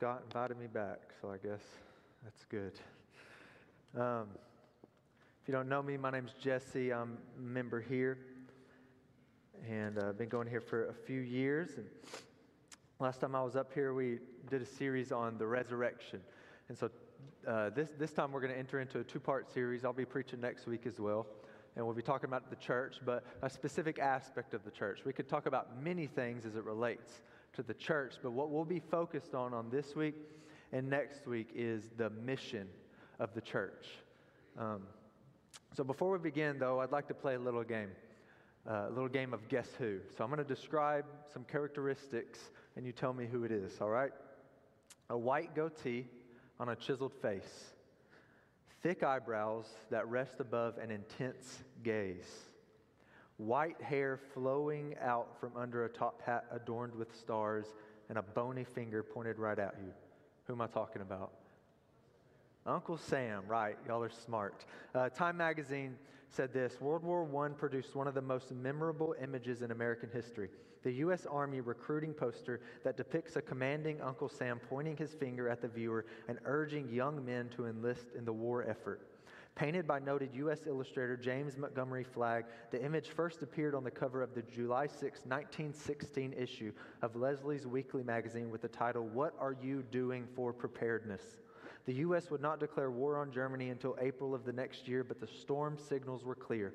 Scott invited me back, so I guess that's good. Um, if you don't know me, my name's Jesse. I'm a member here, and I've uh, been going here for a few years. And last time I was up here, we did a series on the resurrection, and so uh, this this time we're going to enter into a two-part series. I'll be preaching next week as well, and we'll be talking about the church, but a specific aspect of the church. We could talk about many things as it relates to the church. But what we'll be focused on on this week and next week is the mission of the church. Um, so before we begin, though, I'd like to play a little game, uh, a little game of guess who. So I'm going to describe some characteristics, and you tell me who it is. All right? A white goatee on a chiseled face, thick eyebrows that rest above an intense gaze white hair flowing out from under a top hat adorned with stars, and a bony finger pointed right at you. Who am I talking about? Uncle Sam, right. Y'all are smart. Uh, Time magazine said this World War I produced one of the most memorable images in American history. The U.S. Army recruiting poster that depicts a commanding Uncle Sam pointing his finger at the viewer and urging young men to enlist in the war effort. Painted by noted U.S. illustrator James Montgomery Flagg, the image first appeared on the cover of the July 6, 1916 issue of Leslie's Weekly magazine with the title, What Are You Doing for Preparedness? The U.S. would not declare war on Germany until April of the next year, but the storm signals were clear.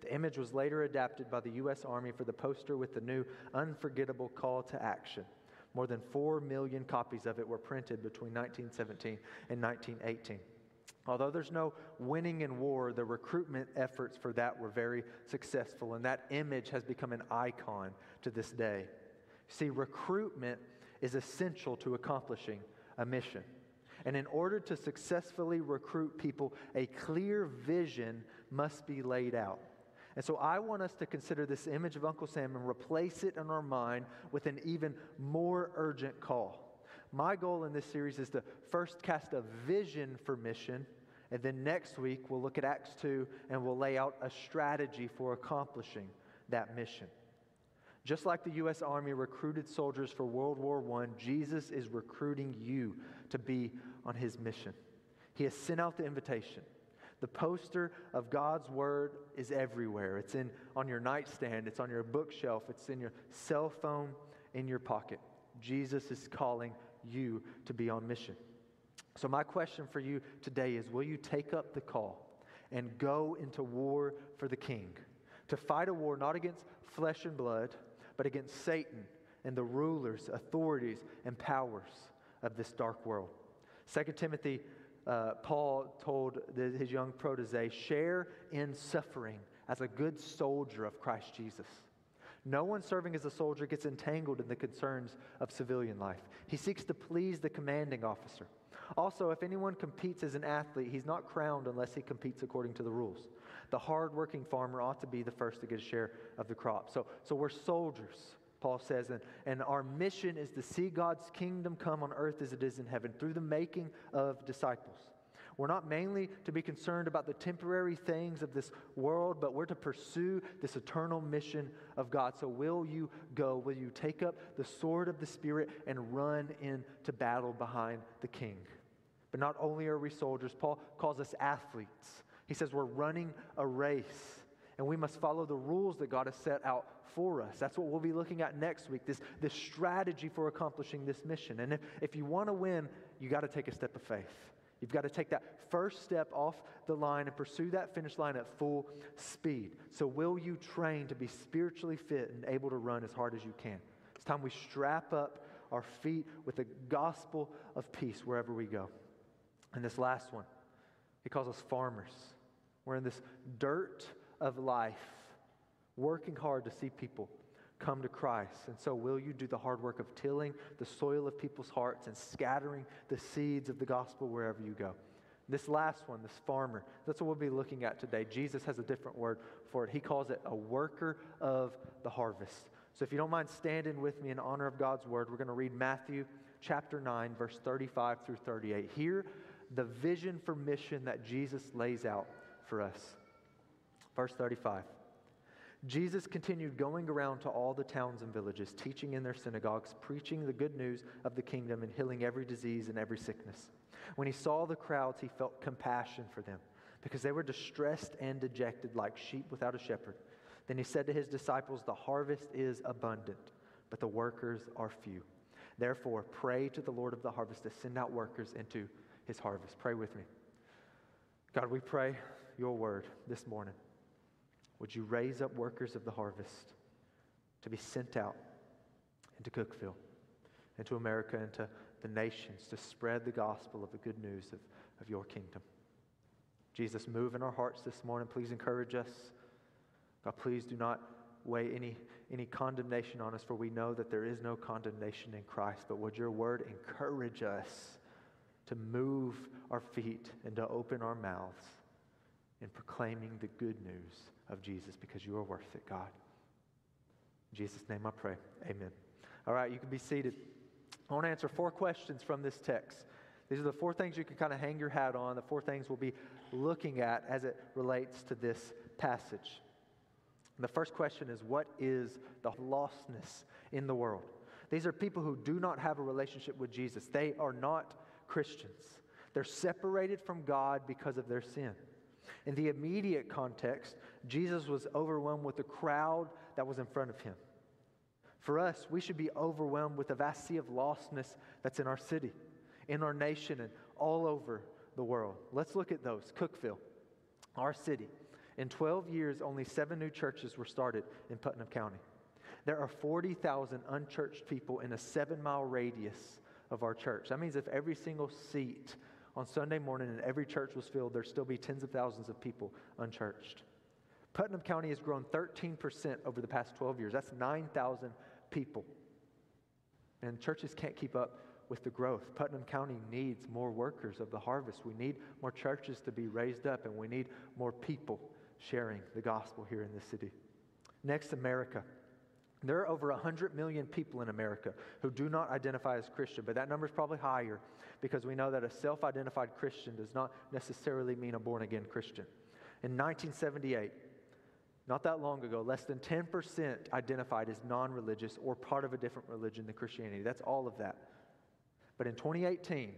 The image was later adapted by the U.S. Army for the poster with the new unforgettable call to action. More than 4 million copies of it were printed between 1917 and 1918. Although there's no winning in war, the recruitment efforts for that were very successful, and that image has become an icon to this day. See, recruitment is essential to accomplishing a mission. And in order to successfully recruit people, a clear vision must be laid out. And so I want us to consider this image of Uncle Sam and replace it in our mind with an even more urgent call. My goal in this series is to first cast a vision for mission and then next week, we'll look at Acts 2 and we'll lay out a strategy for accomplishing that mission. Just like the U.S. Army recruited soldiers for World War I, Jesus is recruiting you to be on his mission. He has sent out the invitation. The poster of God's word is everywhere. It's in on your nightstand, it's on your bookshelf, it's in your cell phone, in your pocket. Jesus is calling you to be on mission. So, my question for you today is Will you take up the call and go into war for the king? To fight a war not against flesh and blood, but against Satan and the rulers, authorities, and powers of this dark world. 2 Timothy, uh, Paul told the, his young protege, share in suffering as a good soldier of Christ Jesus. No one serving as a soldier gets entangled in the concerns of civilian life. He seeks to please the commanding officer. Also, if anyone competes as an athlete, he's not crowned unless he competes according to the rules. The hardworking farmer ought to be the first to get a share of the crop. So, so we're soldiers, Paul says, and, and our mission is to see God's kingdom come on earth as it is in heaven through the making of disciples. We're not mainly to be concerned about the temporary things of this world, but we're to pursue this eternal mission of God. So, will you go? Will you take up the sword of the Spirit and run into battle behind the King? But not only are we soldiers, Paul calls us athletes. He says we're running a race and we must follow the rules that God has set out for us. That's what we'll be looking at next week this, this strategy for accomplishing this mission. And if, if you want to win, you got to take a step of faith. You've got to take that first step off the line and pursue that finish line at full speed. So, will you train to be spiritually fit and able to run as hard as you can? It's time we strap up our feet with the gospel of peace wherever we go. And this last one, he calls us farmers. We're in this dirt of life, working hard to see people come to Christ. And so, will you do the hard work of tilling the soil of people's hearts and scattering the seeds of the gospel wherever you go? This last one, this farmer, that's what we'll be looking at today. Jesus has a different word for it. He calls it a worker of the harvest. So, if you don't mind standing with me in honor of God's word, we're going to read Matthew chapter 9, verse 35 through 38. Here, the vision for mission that Jesus lays out for us. Verse 35. Jesus continued going around to all the towns and villages, teaching in their synagogues, preaching the good news of the kingdom, and healing every disease and every sickness. When he saw the crowds, he felt compassion for them because they were distressed and dejected like sheep without a shepherd. Then he said to his disciples, The harvest is abundant, but the workers are few. Therefore, pray to the Lord of the harvest to send out workers into his harvest. Pray with me. God, we pray your word this morning. Would you raise up workers of the harvest to be sent out into Cookeville, into America, into the nations to spread the gospel of the good news of, of your kingdom? Jesus, move in our hearts this morning. Please encourage us. God, please do not weigh any, any condemnation on us, for we know that there is no condemnation in Christ. But would your word encourage us to move our feet and to open our mouths in proclaiming the good news of Jesus because you are worth it, God. In Jesus' name I pray. Amen. All right, you can be seated. I want to answer four questions from this text. These are the four things you can kind of hang your hat on, the four things we'll be looking at as it relates to this passage. The first question is What is the lostness in the world? These are people who do not have a relationship with Jesus. They are not Christians. They're separated from God because of their sin. In the immediate context, Jesus was overwhelmed with the crowd that was in front of him. For us, we should be overwhelmed with the vast sea of lostness that's in our city, in our nation, and all over the world. Let's look at those. Cookeville, our city. In 12 years, only seven new churches were started in Putnam County. There are 40,000 unchurched people in a seven mile radius of our church. That means if every single seat on Sunday morning and every church was filled, there'd still be tens of thousands of people unchurched. Putnam County has grown 13% over the past 12 years. That's 9,000 people. And churches can't keep up with the growth. Putnam County needs more workers of the harvest. We need more churches to be raised up, and we need more people sharing the gospel here in the city. Next, America. There are over 100 million people in America who do not identify as Christian, but that number is probably higher because we know that a self identified Christian does not necessarily mean a born again Christian. In 1978, not that long ago, less than 10% identified as non religious or part of a different religion than Christianity. That's all of that. But in 2018,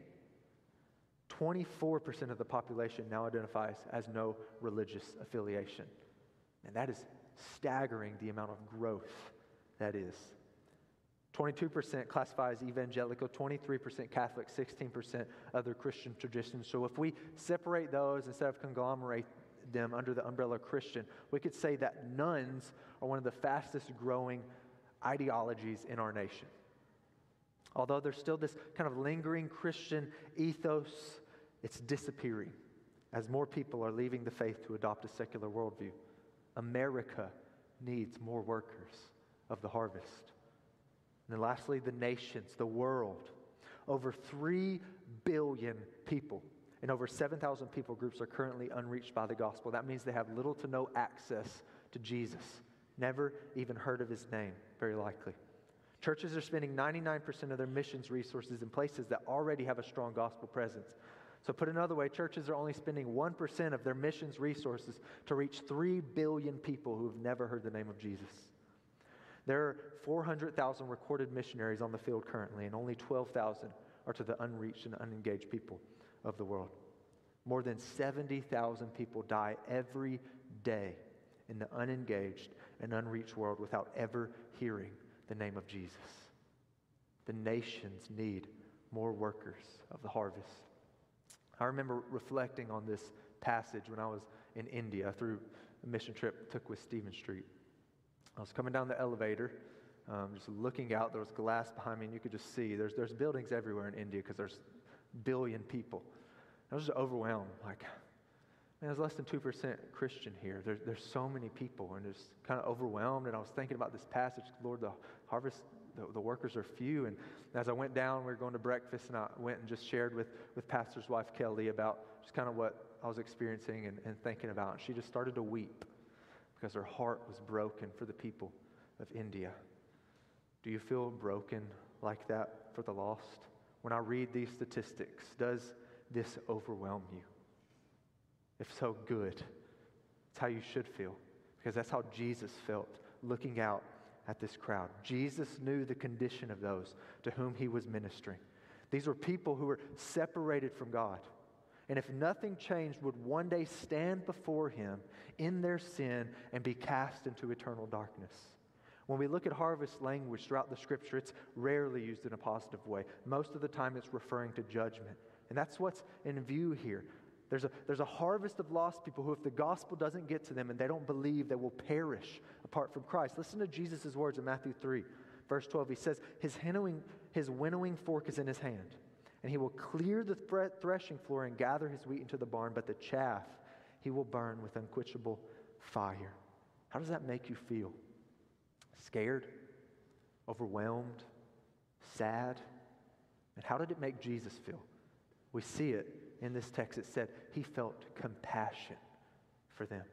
24% of the population now identifies as no religious affiliation. And that is staggering the amount of growth that is. 22% classifies evangelical, 23% Catholic, 16% other Christian traditions. So if we separate those instead of conglomerate them under the umbrella Christian, we could say that nones are one of the fastest growing ideologies in our nation. Although there's still this kind of lingering Christian ethos, it's disappearing as more people are leaving the faith to adopt a secular worldview. America needs more workers of the harvest. And then lastly, the nations, the world. Over 3 billion people and over 7,000 people groups are currently unreached by the gospel. That means they have little to no access to Jesus. Never even heard of his name, very likely. Churches are spending 99% of their missions resources in places that already have a strong gospel presence. So, put another way, churches are only spending 1% of their missions resources to reach 3 billion people who have never heard the name of Jesus. There are 400,000 recorded missionaries on the field currently, and only 12,000 are to the unreached and unengaged people of the world. More than 70,000 people die every day in the unengaged and unreached world without ever hearing the name of Jesus. The nations need more workers of the harvest. I remember reflecting on this passage when I was in India through a mission trip I took with Stephen Street. I was coming down the elevator, um, just looking out. There was glass behind me, and you could just see there's, there's buildings everywhere in India because there's billion people. I was just overwhelmed. Like, man, there's less than 2% Christian here. There's, there's so many people, and just kind of overwhelmed. And I was thinking about this passage Lord, the harvest, the, the workers are few. And as I went down, we were going to breakfast, and I went and just shared with, with Pastor's wife, Kelly, about just kind of what I was experiencing and, and thinking about. And she just started to weep because her heart was broken for the people of India. Do you feel broken like that for the lost? When I read these statistics, does this overwhelm you? If so, good. It's how you should feel because that's how Jesus felt looking out at this crowd. Jesus knew the condition of those to whom he was ministering. These were people who were separated from God. And if nothing changed, would one day stand before him in their sin and be cast into eternal darkness. When we look at harvest language throughout the scripture, it's rarely used in a positive way. Most of the time, it's referring to judgment. And that's what's in view here. There's a, there's a harvest of lost people who, if the gospel doesn't get to them and they don't believe, they will perish apart from Christ. Listen to Jesus' words in Matthew 3, verse 12. He says, His, winnowing, his winnowing fork is in his hand, and he will clear the threshing floor and gather his wheat into the barn, but the chaff he will burn with unquenchable fire. How does that make you feel? Scared? Overwhelmed? Sad? And how did it make Jesus feel? We see it in this text. It said he felt compassion for them.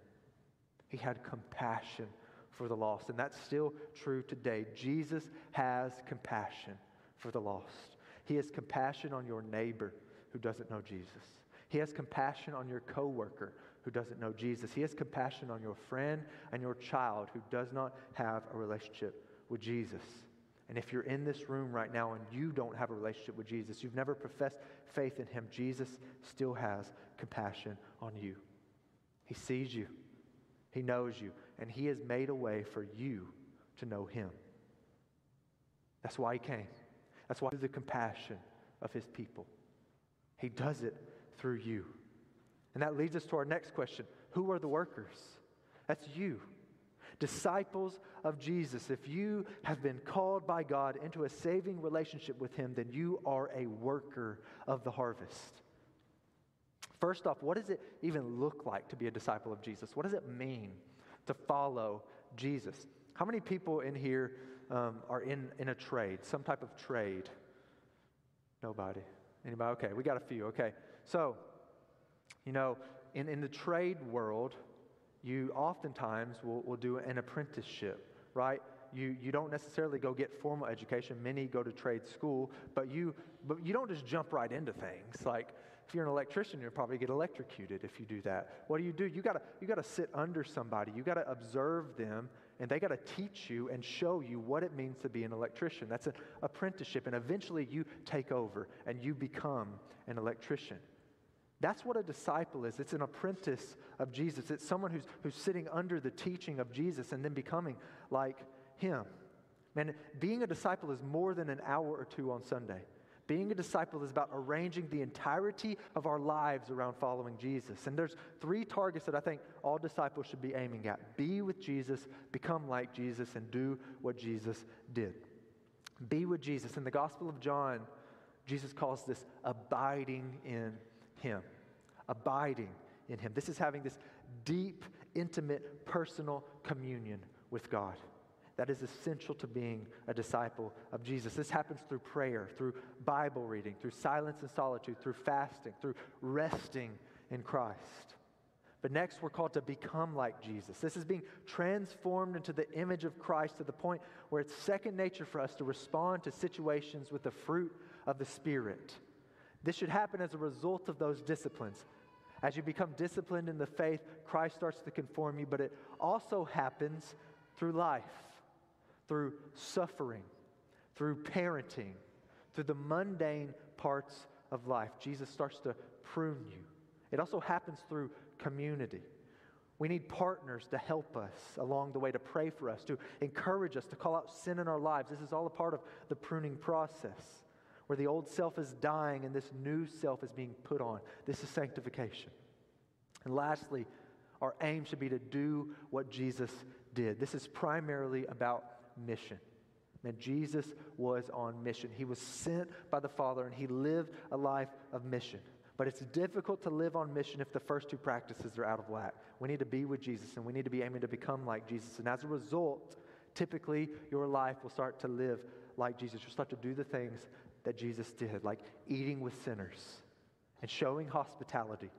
He had compassion for the lost. And that's still true today. Jesus has compassion for the lost. He has compassion on your neighbor who doesn't know Jesus. He has compassion on your coworker who doesn't know Jesus. He has compassion on your friend and your child who does not have a relationship with Jesus. And if you're in this room right now and you don't have a relationship with Jesus, you've never professed faith in him, Jesus still has compassion on you. He sees you, he knows you, and he has made a way for you to know him. That's why he came. That's why the compassion of his people. He does it through you. And that leads us to our next question Who are the workers? That's you disciples of Jesus, if you have been called by God into a saving relationship with Him, then you are a worker of the harvest. First off, what does it even look like to be a disciple of Jesus? What does it mean to follow Jesus? How many people in here um, are in, in a trade, some type of trade? Nobody. Anybody? Okay, we got a few. Okay. So, you know, in, in the trade world, you oftentimes will, will do an apprenticeship, right? You, you don't necessarily go get formal education. Many go to trade school, but you, but you don't just jump right into things. Like, if you're an electrician, you'll probably get electrocuted if you do that. What do you do? You gotta, you gotta sit under somebody. You gotta observe them, and they gotta teach you and show you what it means to be an electrician. That's an apprenticeship, and eventually you take over and you become an electrician. That's what a disciple is. It's an apprentice of Jesus. It's someone who's, who's sitting under the teaching of Jesus and then becoming like him. Man, being a disciple is more than an hour or two on Sunday. Being a disciple is about arranging the entirety of our lives around following Jesus. And there's three targets that I think all disciples should be aiming at be with Jesus, become like Jesus, and do what Jesus did. Be with Jesus. In the Gospel of John, Jesus calls this abiding in him, abiding in Him. This is having this deep, intimate, personal communion with God. That is essential to being a disciple of Jesus. This happens through prayer, through Bible reading, through silence and solitude, through fasting, through resting in Christ. But next, we're called to become like Jesus. This is being transformed into the image of Christ to the point where it's second nature for us to respond to situations with the fruit of the Spirit. This should happen as a result of those disciplines. As you become disciplined in the faith, Christ starts to conform you, but it also happens through life, through suffering, through parenting, through the mundane parts of life. Jesus starts to prune you. It also happens through community. We need partners to help us along the way, to pray for us, to encourage us, to call out sin in our lives. This is all a part of the pruning process where the old self is dying and this new self is being put on. This is sanctification. And lastly, our aim should be to do what Jesus did. This is primarily about mission. And Jesus was on mission. He was sent by the Father and he lived a life of mission. But it's difficult to live on mission if the first two practices are out of whack. We need to be with Jesus and we need to be aiming to become like Jesus. And as a result, typically your life will start to live like Jesus. You'll start to do the things that Jesus did, like eating with sinners and showing hospitality,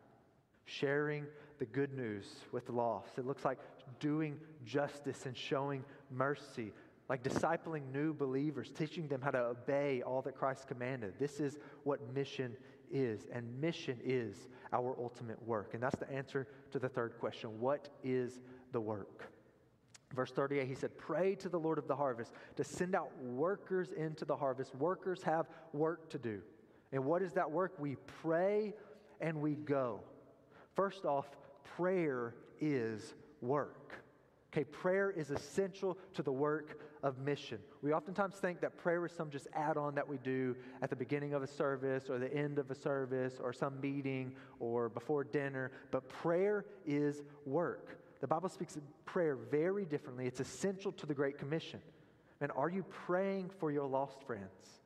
sharing the good news with the lost. It looks like doing justice and showing mercy, like discipling new believers, teaching them how to obey all that Christ commanded. This is what mission is, and mission is our ultimate work. And that's the answer to the third question What is the work? Verse 38, he said, Pray to the Lord of the harvest to send out workers into the harvest. Workers have work to do. And what is that work? We pray and we go. First off, prayer is work. Okay, prayer is essential to the work of mission. We oftentimes think that prayer is some just add on that we do at the beginning of a service or the end of a service or some meeting or before dinner, but prayer is work. The Bible speaks of prayer very differently. It's essential to the Great Commission. And are you praying for your lost friends?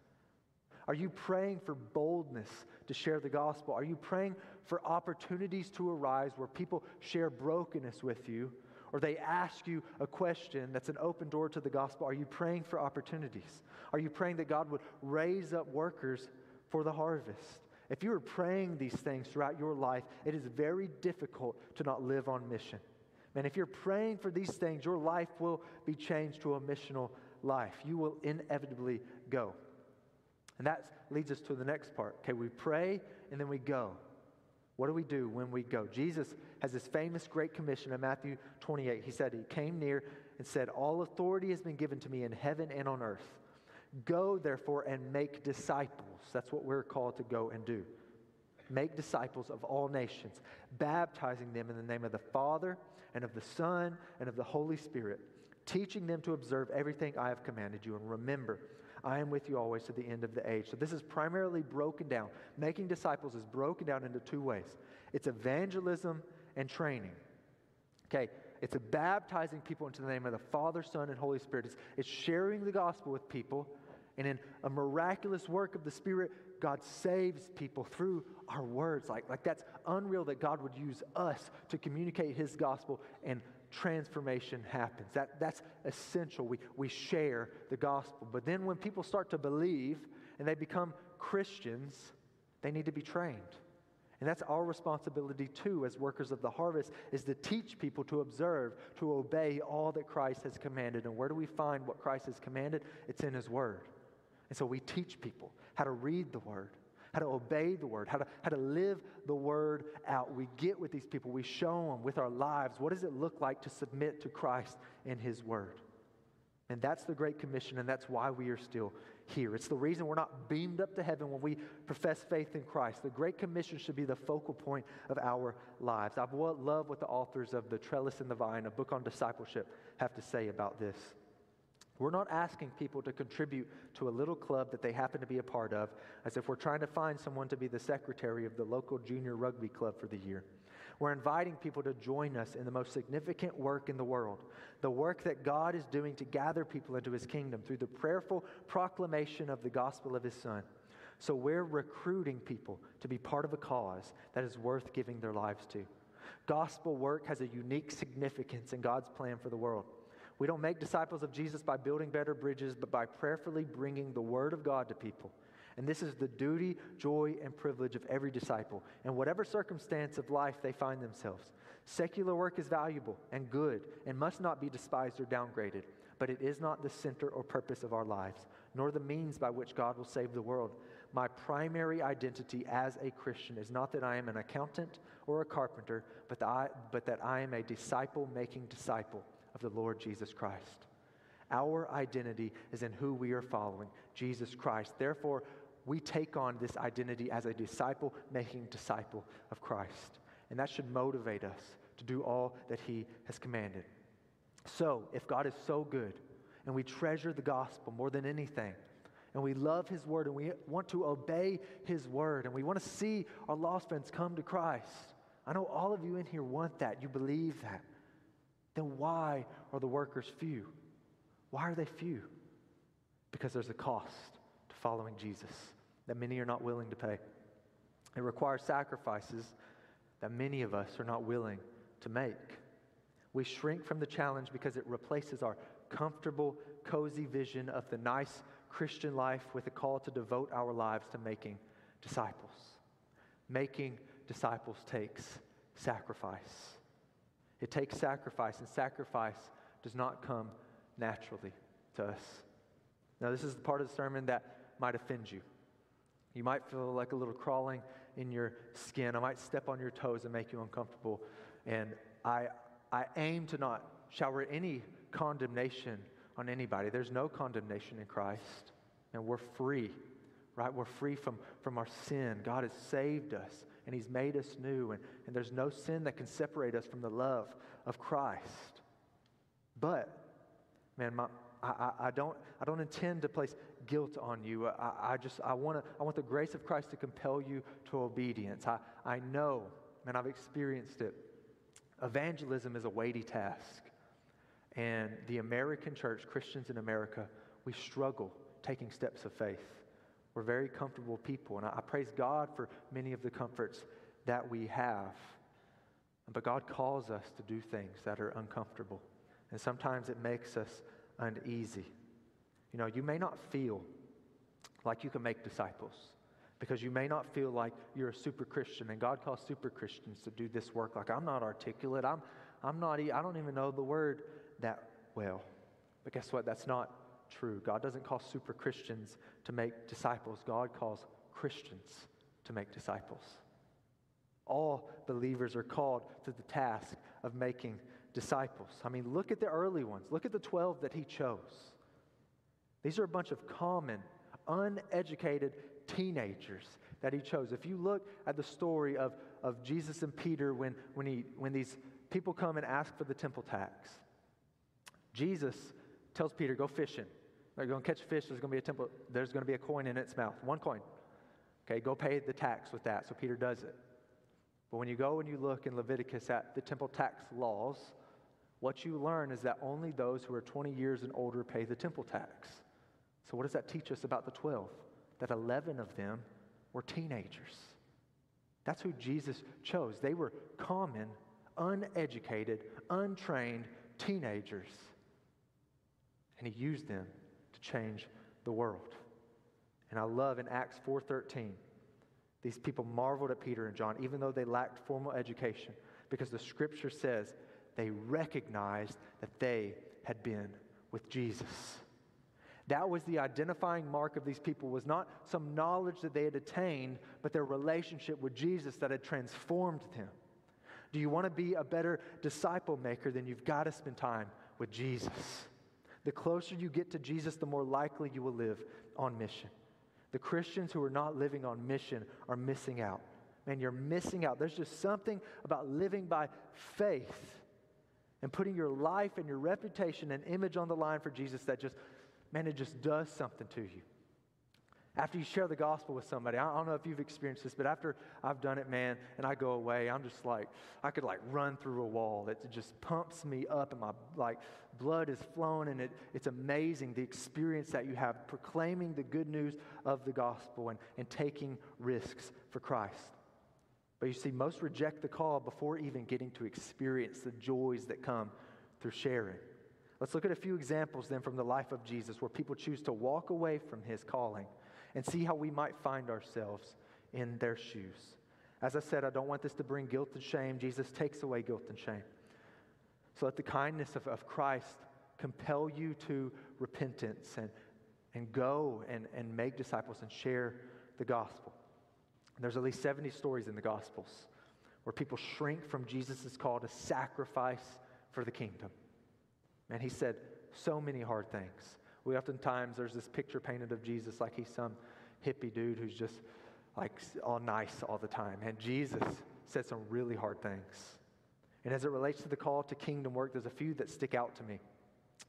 Are you praying for boldness to share the gospel? Are you praying for opportunities to arise where people share brokenness with you or they ask you a question that's an open door to the gospel? Are you praying for opportunities? Are you praying that God would raise up workers for the harvest? If you are praying these things throughout your life, it is very difficult to not live on mission. Man, if you're praying for these things, your life will be changed to a missional life. You will inevitably go. And that leads us to the next part. Okay, we pray and then we go. What do we do when we go? Jesus has this famous Great Commission in Matthew 28. He said, He came near and said, All authority has been given to me in heaven and on earth. Go, therefore, and make disciples. That's what we're called to go and do. Make disciples of all nations, baptizing them in the name of the Father and of the Son and of the Holy Spirit, teaching them to observe everything I have commanded you. And remember, I am with you always to the end of the age. So this is primarily broken down. Making disciples is broken down into two ways it's evangelism and training. Okay, it's baptizing people into the name of the Father, Son, and Holy Spirit. It's, it's sharing the gospel with people. And in a miraculous work of the Spirit, God saves people through our words. Like, like that's unreal that God would use us to communicate his gospel and transformation happens. That, that's essential. We, we share the gospel. But then when people start to believe and they become Christians, they need to be trained. And that's our responsibility too, as workers of the harvest, is to teach people to observe, to obey all that Christ has commanded. And where do we find what Christ has commanded? It's in His Word. And so we teach people how to read the Word, how to obey the word, how to, how to live the word out. We get with these people, we show them with our lives what does it look like to submit to Christ and his word. And that's the Great Commission, and that's why we are still here. It's the reason we're not beamed up to heaven when we profess faith in Christ. The Great Commission should be the focal point of our lives. I love what the authors of The Trellis and the Vine, a book on discipleship, have to say about this. We're not asking people to contribute to a little club that they happen to be a part of, as if we're trying to find someone to be the secretary of the local junior rugby club for the year. We're inviting people to join us in the most significant work in the world, the work that God is doing to gather people into his kingdom through the prayerful proclamation of the gospel of his son. So we're recruiting people to be part of a cause that is worth giving their lives to. Gospel work has a unique significance in God's plan for the world. We don't make disciples of Jesus by building better bridges, but by prayerfully bringing the Word of God to people. And this is the duty, joy, and privilege of every disciple, in whatever circumstance of life they find themselves. Secular work is valuable and good and must not be despised or downgraded, but it is not the center or purpose of our lives, nor the means by which God will save the world. My primary identity as a Christian is not that I am an accountant or a carpenter, but that I, but that I am a disciple making disciple of the Lord Jesus Christ. Our identity is in who we are following, Jesus Christ. Therefore, we take on this identity as a disciple making disciple of Christ. And that should motivate us to do all that He has commanded. So, if God is so good and we treasure the gospel more than anything, and we love His word and we want to obey His word and we want to see our lost friends come to Christ, I know all of you in here want that. You believe that then why are the workers few? Why are they few? Because there's a cost to following Jesus that many are not willing to pay. It requires sacrifices that many of us are not willing to make. We shrink from the challenge because it replaces our comfortable, cozy vision of the nice Christian life with a call to devote our lives to making disciples. Making disciples takes sacrifice. It takes sacrifice, and sacrifice does not come naturally to us. Now, this is the part of the sermon that might offend you. You might feel like a little crawling in your skin. I might step on your toes and make you uncomfortable. And I, I aim to not shower any condemnation on anybody. There's no condemnation in Christ. And we're free, right? We're free from, from our sin. God has saved us and He's made us new. And, and there's no sin that can separate us from the love of Christ. But, man, my, I, I, don't, I don't intend to place guilt on you. I, I just, I, wanna, I want the grace of Christ to compel you to obedience. I, I know, and I've experienced it. Evangelism is a weighty task. And the American church, Christians in America, we struggle taking steps of faith. We're very comfortable people, and I, I praise God for many of the comforts that we have. But God calls us to do things that are uncomfortable, and sometimes it makes us uneasy. You know, you may not feel like you can make disciples because you may not feel like you're a super Christian, and God calls super Christians to do this work. Like, I'm not articulate, I'm, I'm not, I don't even know the word that well. But guess what? That's not true. God doesn't call super Christians to make disciples, God calls Christians to make disciples. All believers are called to the task of making disciples. I mean, look at the early ones. Look at the 12 that he chose. These are a bunch of common, uneducated teenagers that he chose. If you look at the story of, of Jesus and Peter when, when, he, when these people come and ask for the temple tax, Jesus tells Peter, Go fishing. They're going to catch a fish. There's going to be a temple. There's going to be a coin in its mouth. One coin. Okay, go pay the tax with that. So Peter does it. But when you go and you look in Leviticus at the temple tax laws, what you learn is that only those who are 20 years and older pay the temple tax. So, what does that teach us about the 12? That 11 of them were teenagers. That's who Jesus chose. They were common, uneducated, untrained teenagers. And he used them change the world. And I love in Acts 4:13 these people marveled at Peter and John, even though they lacked formal education, because the scripture says they recognized that they had been with Jesus. That was the identifying mark of these people was not some knowledge that they had attained, but their relationship with Jesus that had transformed them. Do you want to be a better disciple maker? Then you've got to spend time with Jesus. The closer you get to Jesus, the more likely you will live on mission. The Christians who are not living on mission are missing out. Man, you're missing out. There's just something about living by faith and putting your life and your reputation and image on the line for Jesus that just, man, it just does something to you. After you share the gospel with somebody, I don't know if you've experienced this, but after I've done it, man, and I go away, I'm just like, I could like run through a wall. It just pumps me up, and my like blood is flowing, and it, it's amazing the experience that you have proclaiming the good news of the gospel and, and taking risks for Christ. But you see, most reject the call before even getting to experience the joys that come through sharing. Let's look at a few examples then from the life of Jesus where people choose to walk away from his calling and see how we might find ourselves in their shoes. As I said, I don't want this to bring guilt and shame. Jesus takes away guilt and shame. So let the kindness of, of Christ compel you to repentance and, and go and, and make disciples and share the gospel. There's at least 70 stories in the Gospels where people shrink from Jesus' call to sacrifice for the kingdom. And he said so many hard things. We oftentimes, there's this picture painted of Jesus like he's some hippie dude who's just like all nice all the time. And Jesus said some really hard things. And as it relates to the call to kingdom work, there's a few that stick out to me.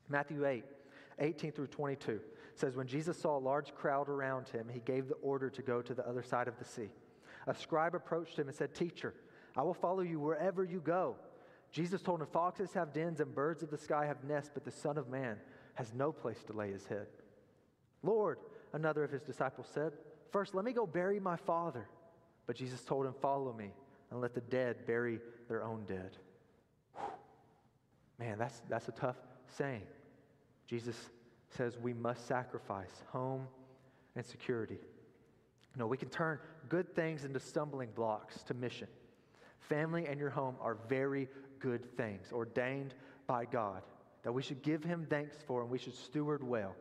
Matthew 8, 18 through 22 says, When Jesus saw a large crowd around him, he gave the order to go to the other side of the sea. A scribe approached him and said, Teacher, I will follow you wherever you go. Jesus told him, Foxes have dens and birds of the sky have nests, but the Son of Man has no place to lay his head. Lord, another of his disciples said, First, let me go bury my father. But Jesus told him, Follow me and let the dead bury their own dead. Whew. Man, that's, that's a tough saying. Jesus says we must sacrifice home and security. No, we can turn good things into stumbling blocks to mission. Family and your home are very good things ordained by God that we should give Him thanks for and we should steward well,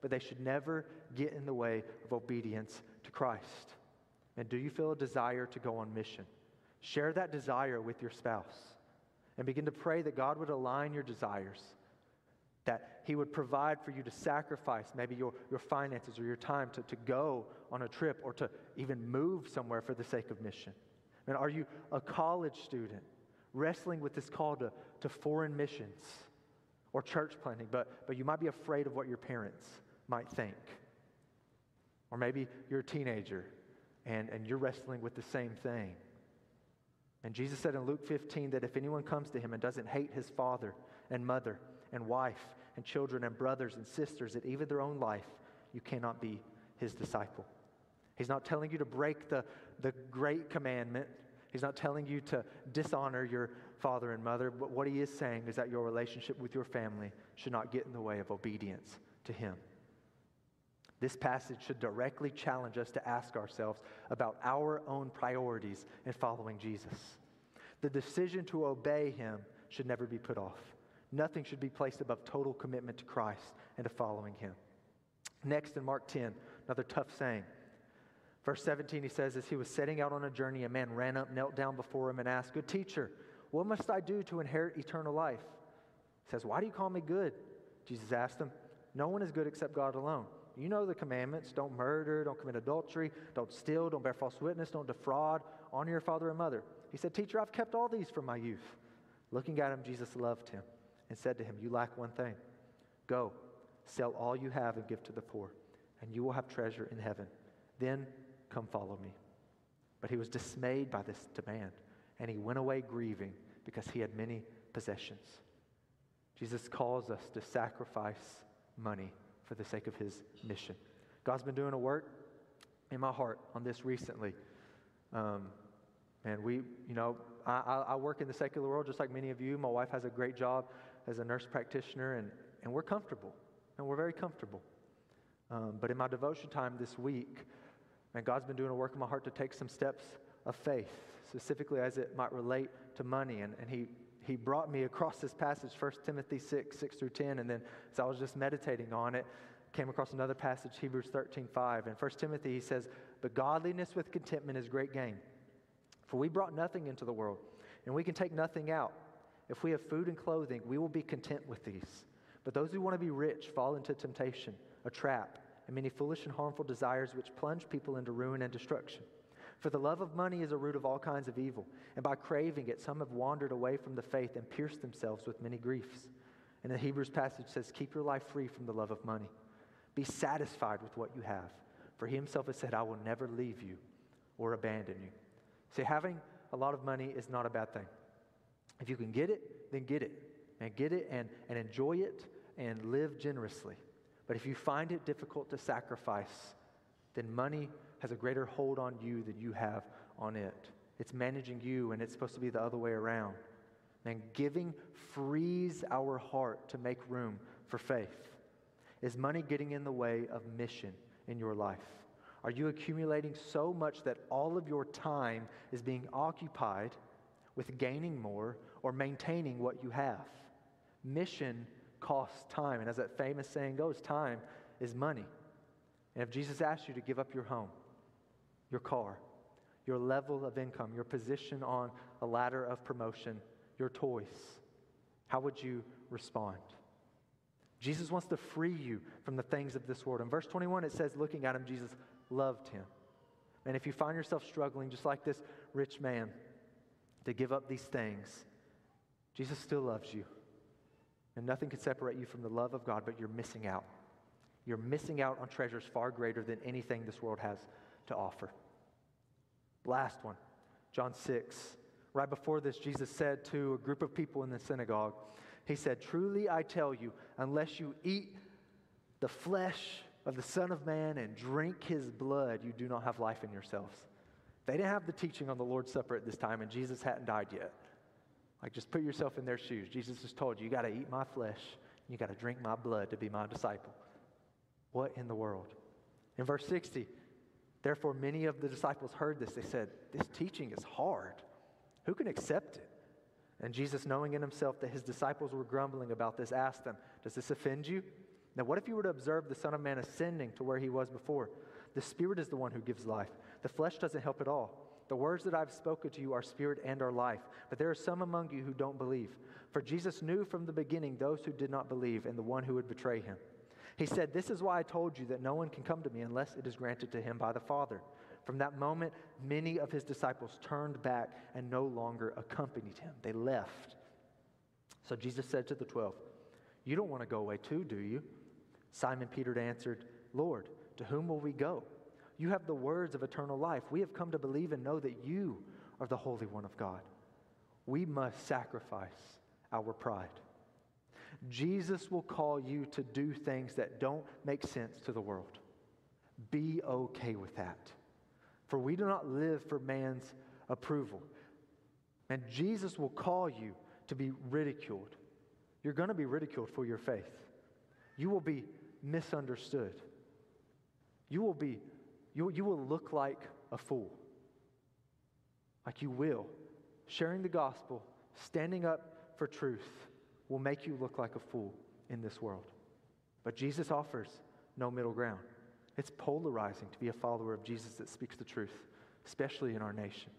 but they should never get in the way of obedience to Christ. And do you feel a desire to go on mission? Share that desire with your spouse and begin to pray that God would align your desires that He would provide for you to sacrifice maybe your, your finances or your time to, to go on a trip or to even move somewhere for the sake of mission? And are you a college student wrestling with this call to, to foreign missions or church planting, but, but you might be afraid of what your parents might think? Or maybe you're a teenager and, and you're wrestling with the same thing. And Jesus said in Luke 15 that if anyone comes to him and doesn't hate his father and mother and wife and children and brothers and sisters and even their own life, you cannot be his disciple. He's not telling you to break the, the great commandment. He's not telling you to dishonor your father and mother. But what he is saying is that your relationship with your family should not get in the way of obedience to him. This passage should directly challenge us to ask ourselves about our own priorities in following Jesus. The decision to obey him should never be put off. Nothing should be placed above total commitment to Christ and to following him. Next, in Mark 10, another tough saying. Verse 17, he says, As he was setting out on a journey, a man ran up, knelt down before him, and asked, Good teacher, what must I do to inherit eternal life? He says, Why do you call me good? Jesus asked him, No one is good except God alone. You know the commandments don't murder, don't commit adultery, don't steal, don't bear false witness, don't defraud, honor your father and mother. He said, Teacher, I've kept all these from my youth. Looking at him, Jesus loved him and said to him, You lack one thing. Go, sell all you have and give to the poor, and you will have treasure in heaven. Then come follow me. But he was dismayed by this demand, and he went away grieving because he had many possessions. Jesus calls us to sacrifice money for the sake of his mission. God's been doing a work in my heart on this recently. Um, and we, you know, I, I, work in the secular world just like many of you. My wife has a great job as a nurse practitioner, and, and we're comfortable, and we're very comfortable. Um, but in my devotion time this week, and God's been doing a work in my heart to take some steps of faith, specifically as it might relate to money. And, and he, he brought me across this passage, 1 Timothy 6, 6 through 10. And then as I was just meditating on it, came across another passage, Hebrews 13, 5. In 1 Timothy, he says, But godliness with contentment is great gain. For we brought nothing into the world, and we can take nothing out. If we have food and clothing, we will be content with these. But those who want to be rich fall into temptation, a trap, and many foolish and harmful desires which plunge people into ruin and destruction. For the love of money is a root of all kinds of evil, and by craving it, some have wandered away from the faith and pierced themselves with many griefs. And the Hebrews passage says, Keep your life free from the love of money. Be satisfied with what you have, for he himself has said, I will never leave you or abandon you. See, having a lot of money is not a bad thing. If you can get it, then get it. And get it and, and enjoy it and live generously. But if you find it difficult to sacrifice, then money has a greater hold on you than you have on it. It's managing you, and it's supposed to be the other way around. And giving frees our heart to make room for faith. Is money getting in the way of mission in your life? Are you accumulating so much that all of your time is being occupied with gaining more or maintaining what you have? Mission costs time. And as that famous saying goes, time is money. And if Jesus asked you to give up your home, your car, your level of income, your position on a ladder of promotion, your toys, how would you respond? Jesus wants to free you from the things of this world. In verse 21, it says, looking at him, Jesus loved him. And if you find yourself struggling, just like this rich man, to give up these things, Jesus still loves you. And nothing can separate you from the love of God, but you're missing out. You're missing out on treasures far greater than anything this world has to offer. Last one, John 6. Right before this, Jesus said to a group of people in the synagogue, He said, Truly I tell you, unless you eat the flesh of the Son of Man and drink his blood, you do not have life in yourselves. They didn't have the teaching on the Lord's Supper at this time, and Jesus hadn't died yet. Like, just put yourself in their shoes. Jesus has told you, you got to eat my flesh, you got to drink my blood to be my disciple. What in the world? In verse 60, therefore, many of the disciples heard this. They said, This teaching is hard. Who can accept it? And Jesus, knowing in himself that his disciples were grumbling about this, asked them, Does this offend you? Now, what if you were to observe the Son of Man ascending to where he was before? The Spirit is the one who gives life, the flesh doesn't help at all. The words that I've spoken to you are spirit and are life. But there are some among you who don't believe. For Jesus knew from the beginning those who did not believe and the one who would betray him. He said, This is why I told you that no one can come to me unless it is granted to him by the Father. From that moment, many of his disciples turned back and no longer accompanied him. They left. So Jesus said to the twelve, You don't want to go away too, do you? Simon Peter answered, Lord, to whom will we go? You have the words of eternal life. We have come to believe and know that you are the Holy One of God. We must sacrifice our pride. Jesus will call you to do things that don't make sense to the world. Be okay with that. For we do not live for man's approval. And Jesus will call you to be ridiculed. You're going to be ridiculed for your faith. You will be misunderstood. You will be you, you will look like a fool. Like you will. Sharing the gospel, standing up for truth will make you look like a fool in this world. But Jesus offers no middle ground. It's polarizing to be a follower of Jesus that speaks the truth, especially in our nation.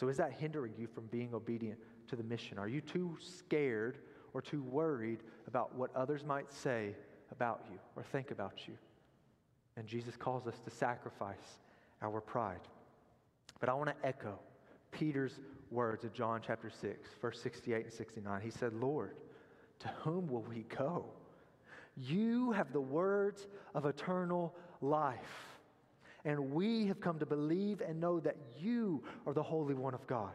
So, is that hindering you from being obedient to the mission? Are you too scared or too worried about what others might say about you or think about you? And Jesus calls us to sacrifice our pride. But I want to echo Peter's words of John chapter 6, verse 68 and 69. He said, Lord, to whom will we go? You have the words of eternal life. And we have come to believe and know that you are the Holy One of God.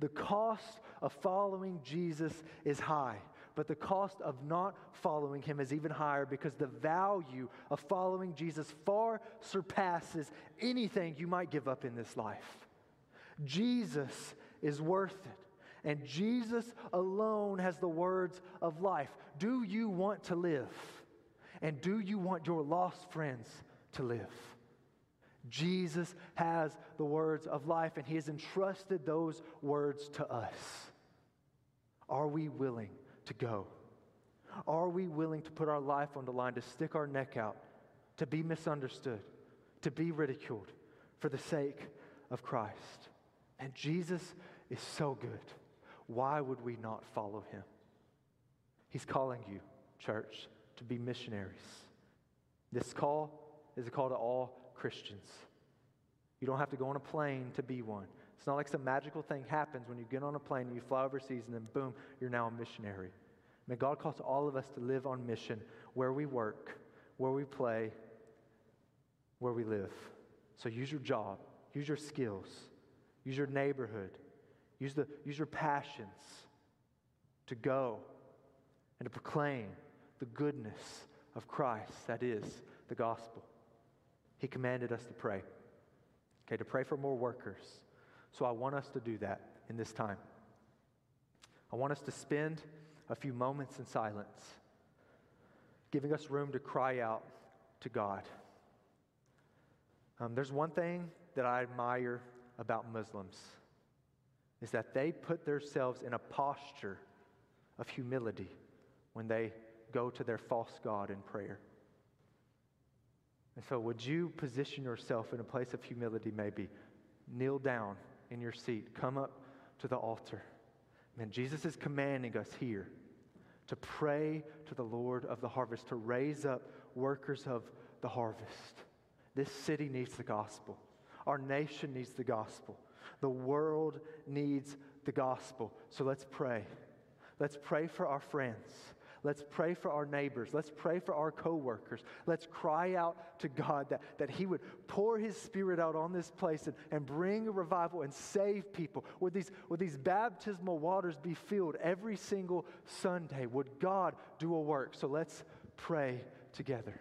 The cost of following Jesus is high, but the cost of not following him is even higher because the value of following Jesus far surpasses anything you might give up in this life. Jesus is worth it. And Jesus alone has the words of life. Do you want to live? And do you want your lost friends to live? Jesus has the words of life, and He has entrusted those words to us. Are we willing to go? Are we willing to put our life on the line, to stick our neck out, to be misunderstood, to be ridiculed for the sake of Christ? And Jesus is so good. Why would we not follow him? He's calling you, church, to be missionaries. This call is a call to all Christians. You don't have to go on a plane to be one. It's not like some magical thing happens when you get on a plane and you fly overseas and then boom, you're now a missionary. May God calls all of us to live on mission where we work, where we play, where we live. So use your job, use your skills, use your neighborhood, use, the, use your passions to go and to proclaim the goodness of Christ, that is, the gospel. He commanded us to pray, okay, to pray for more workers. So I want us to do that in this time. I want us to spend a few moments in silence, giving us room to cry out to God. Um, there's one thing that I admire about Muslims is that they put themselves in a posture of humility when they go to their false God in prayer. And so, would you position yourself in a place of humility, maybe? Kneel down in your seat, come up to the altar. Man, Jesus is commanding us here to pray to the Lord of the harvest, to raise up workers of the harvest. This city needs the gospel. Our nation needs the gospel. The world needs the gospel. So let's pray. Let's pray for our friends. Let's pray for our neighbors. Let's pray for our coworkers. Let's cry out to God that, that He would pour His Spirit out on this place and, and bring a revival and save people. Would these, would these baptismal waters be filled every single Sunday? Would God do a work? So let's pray together.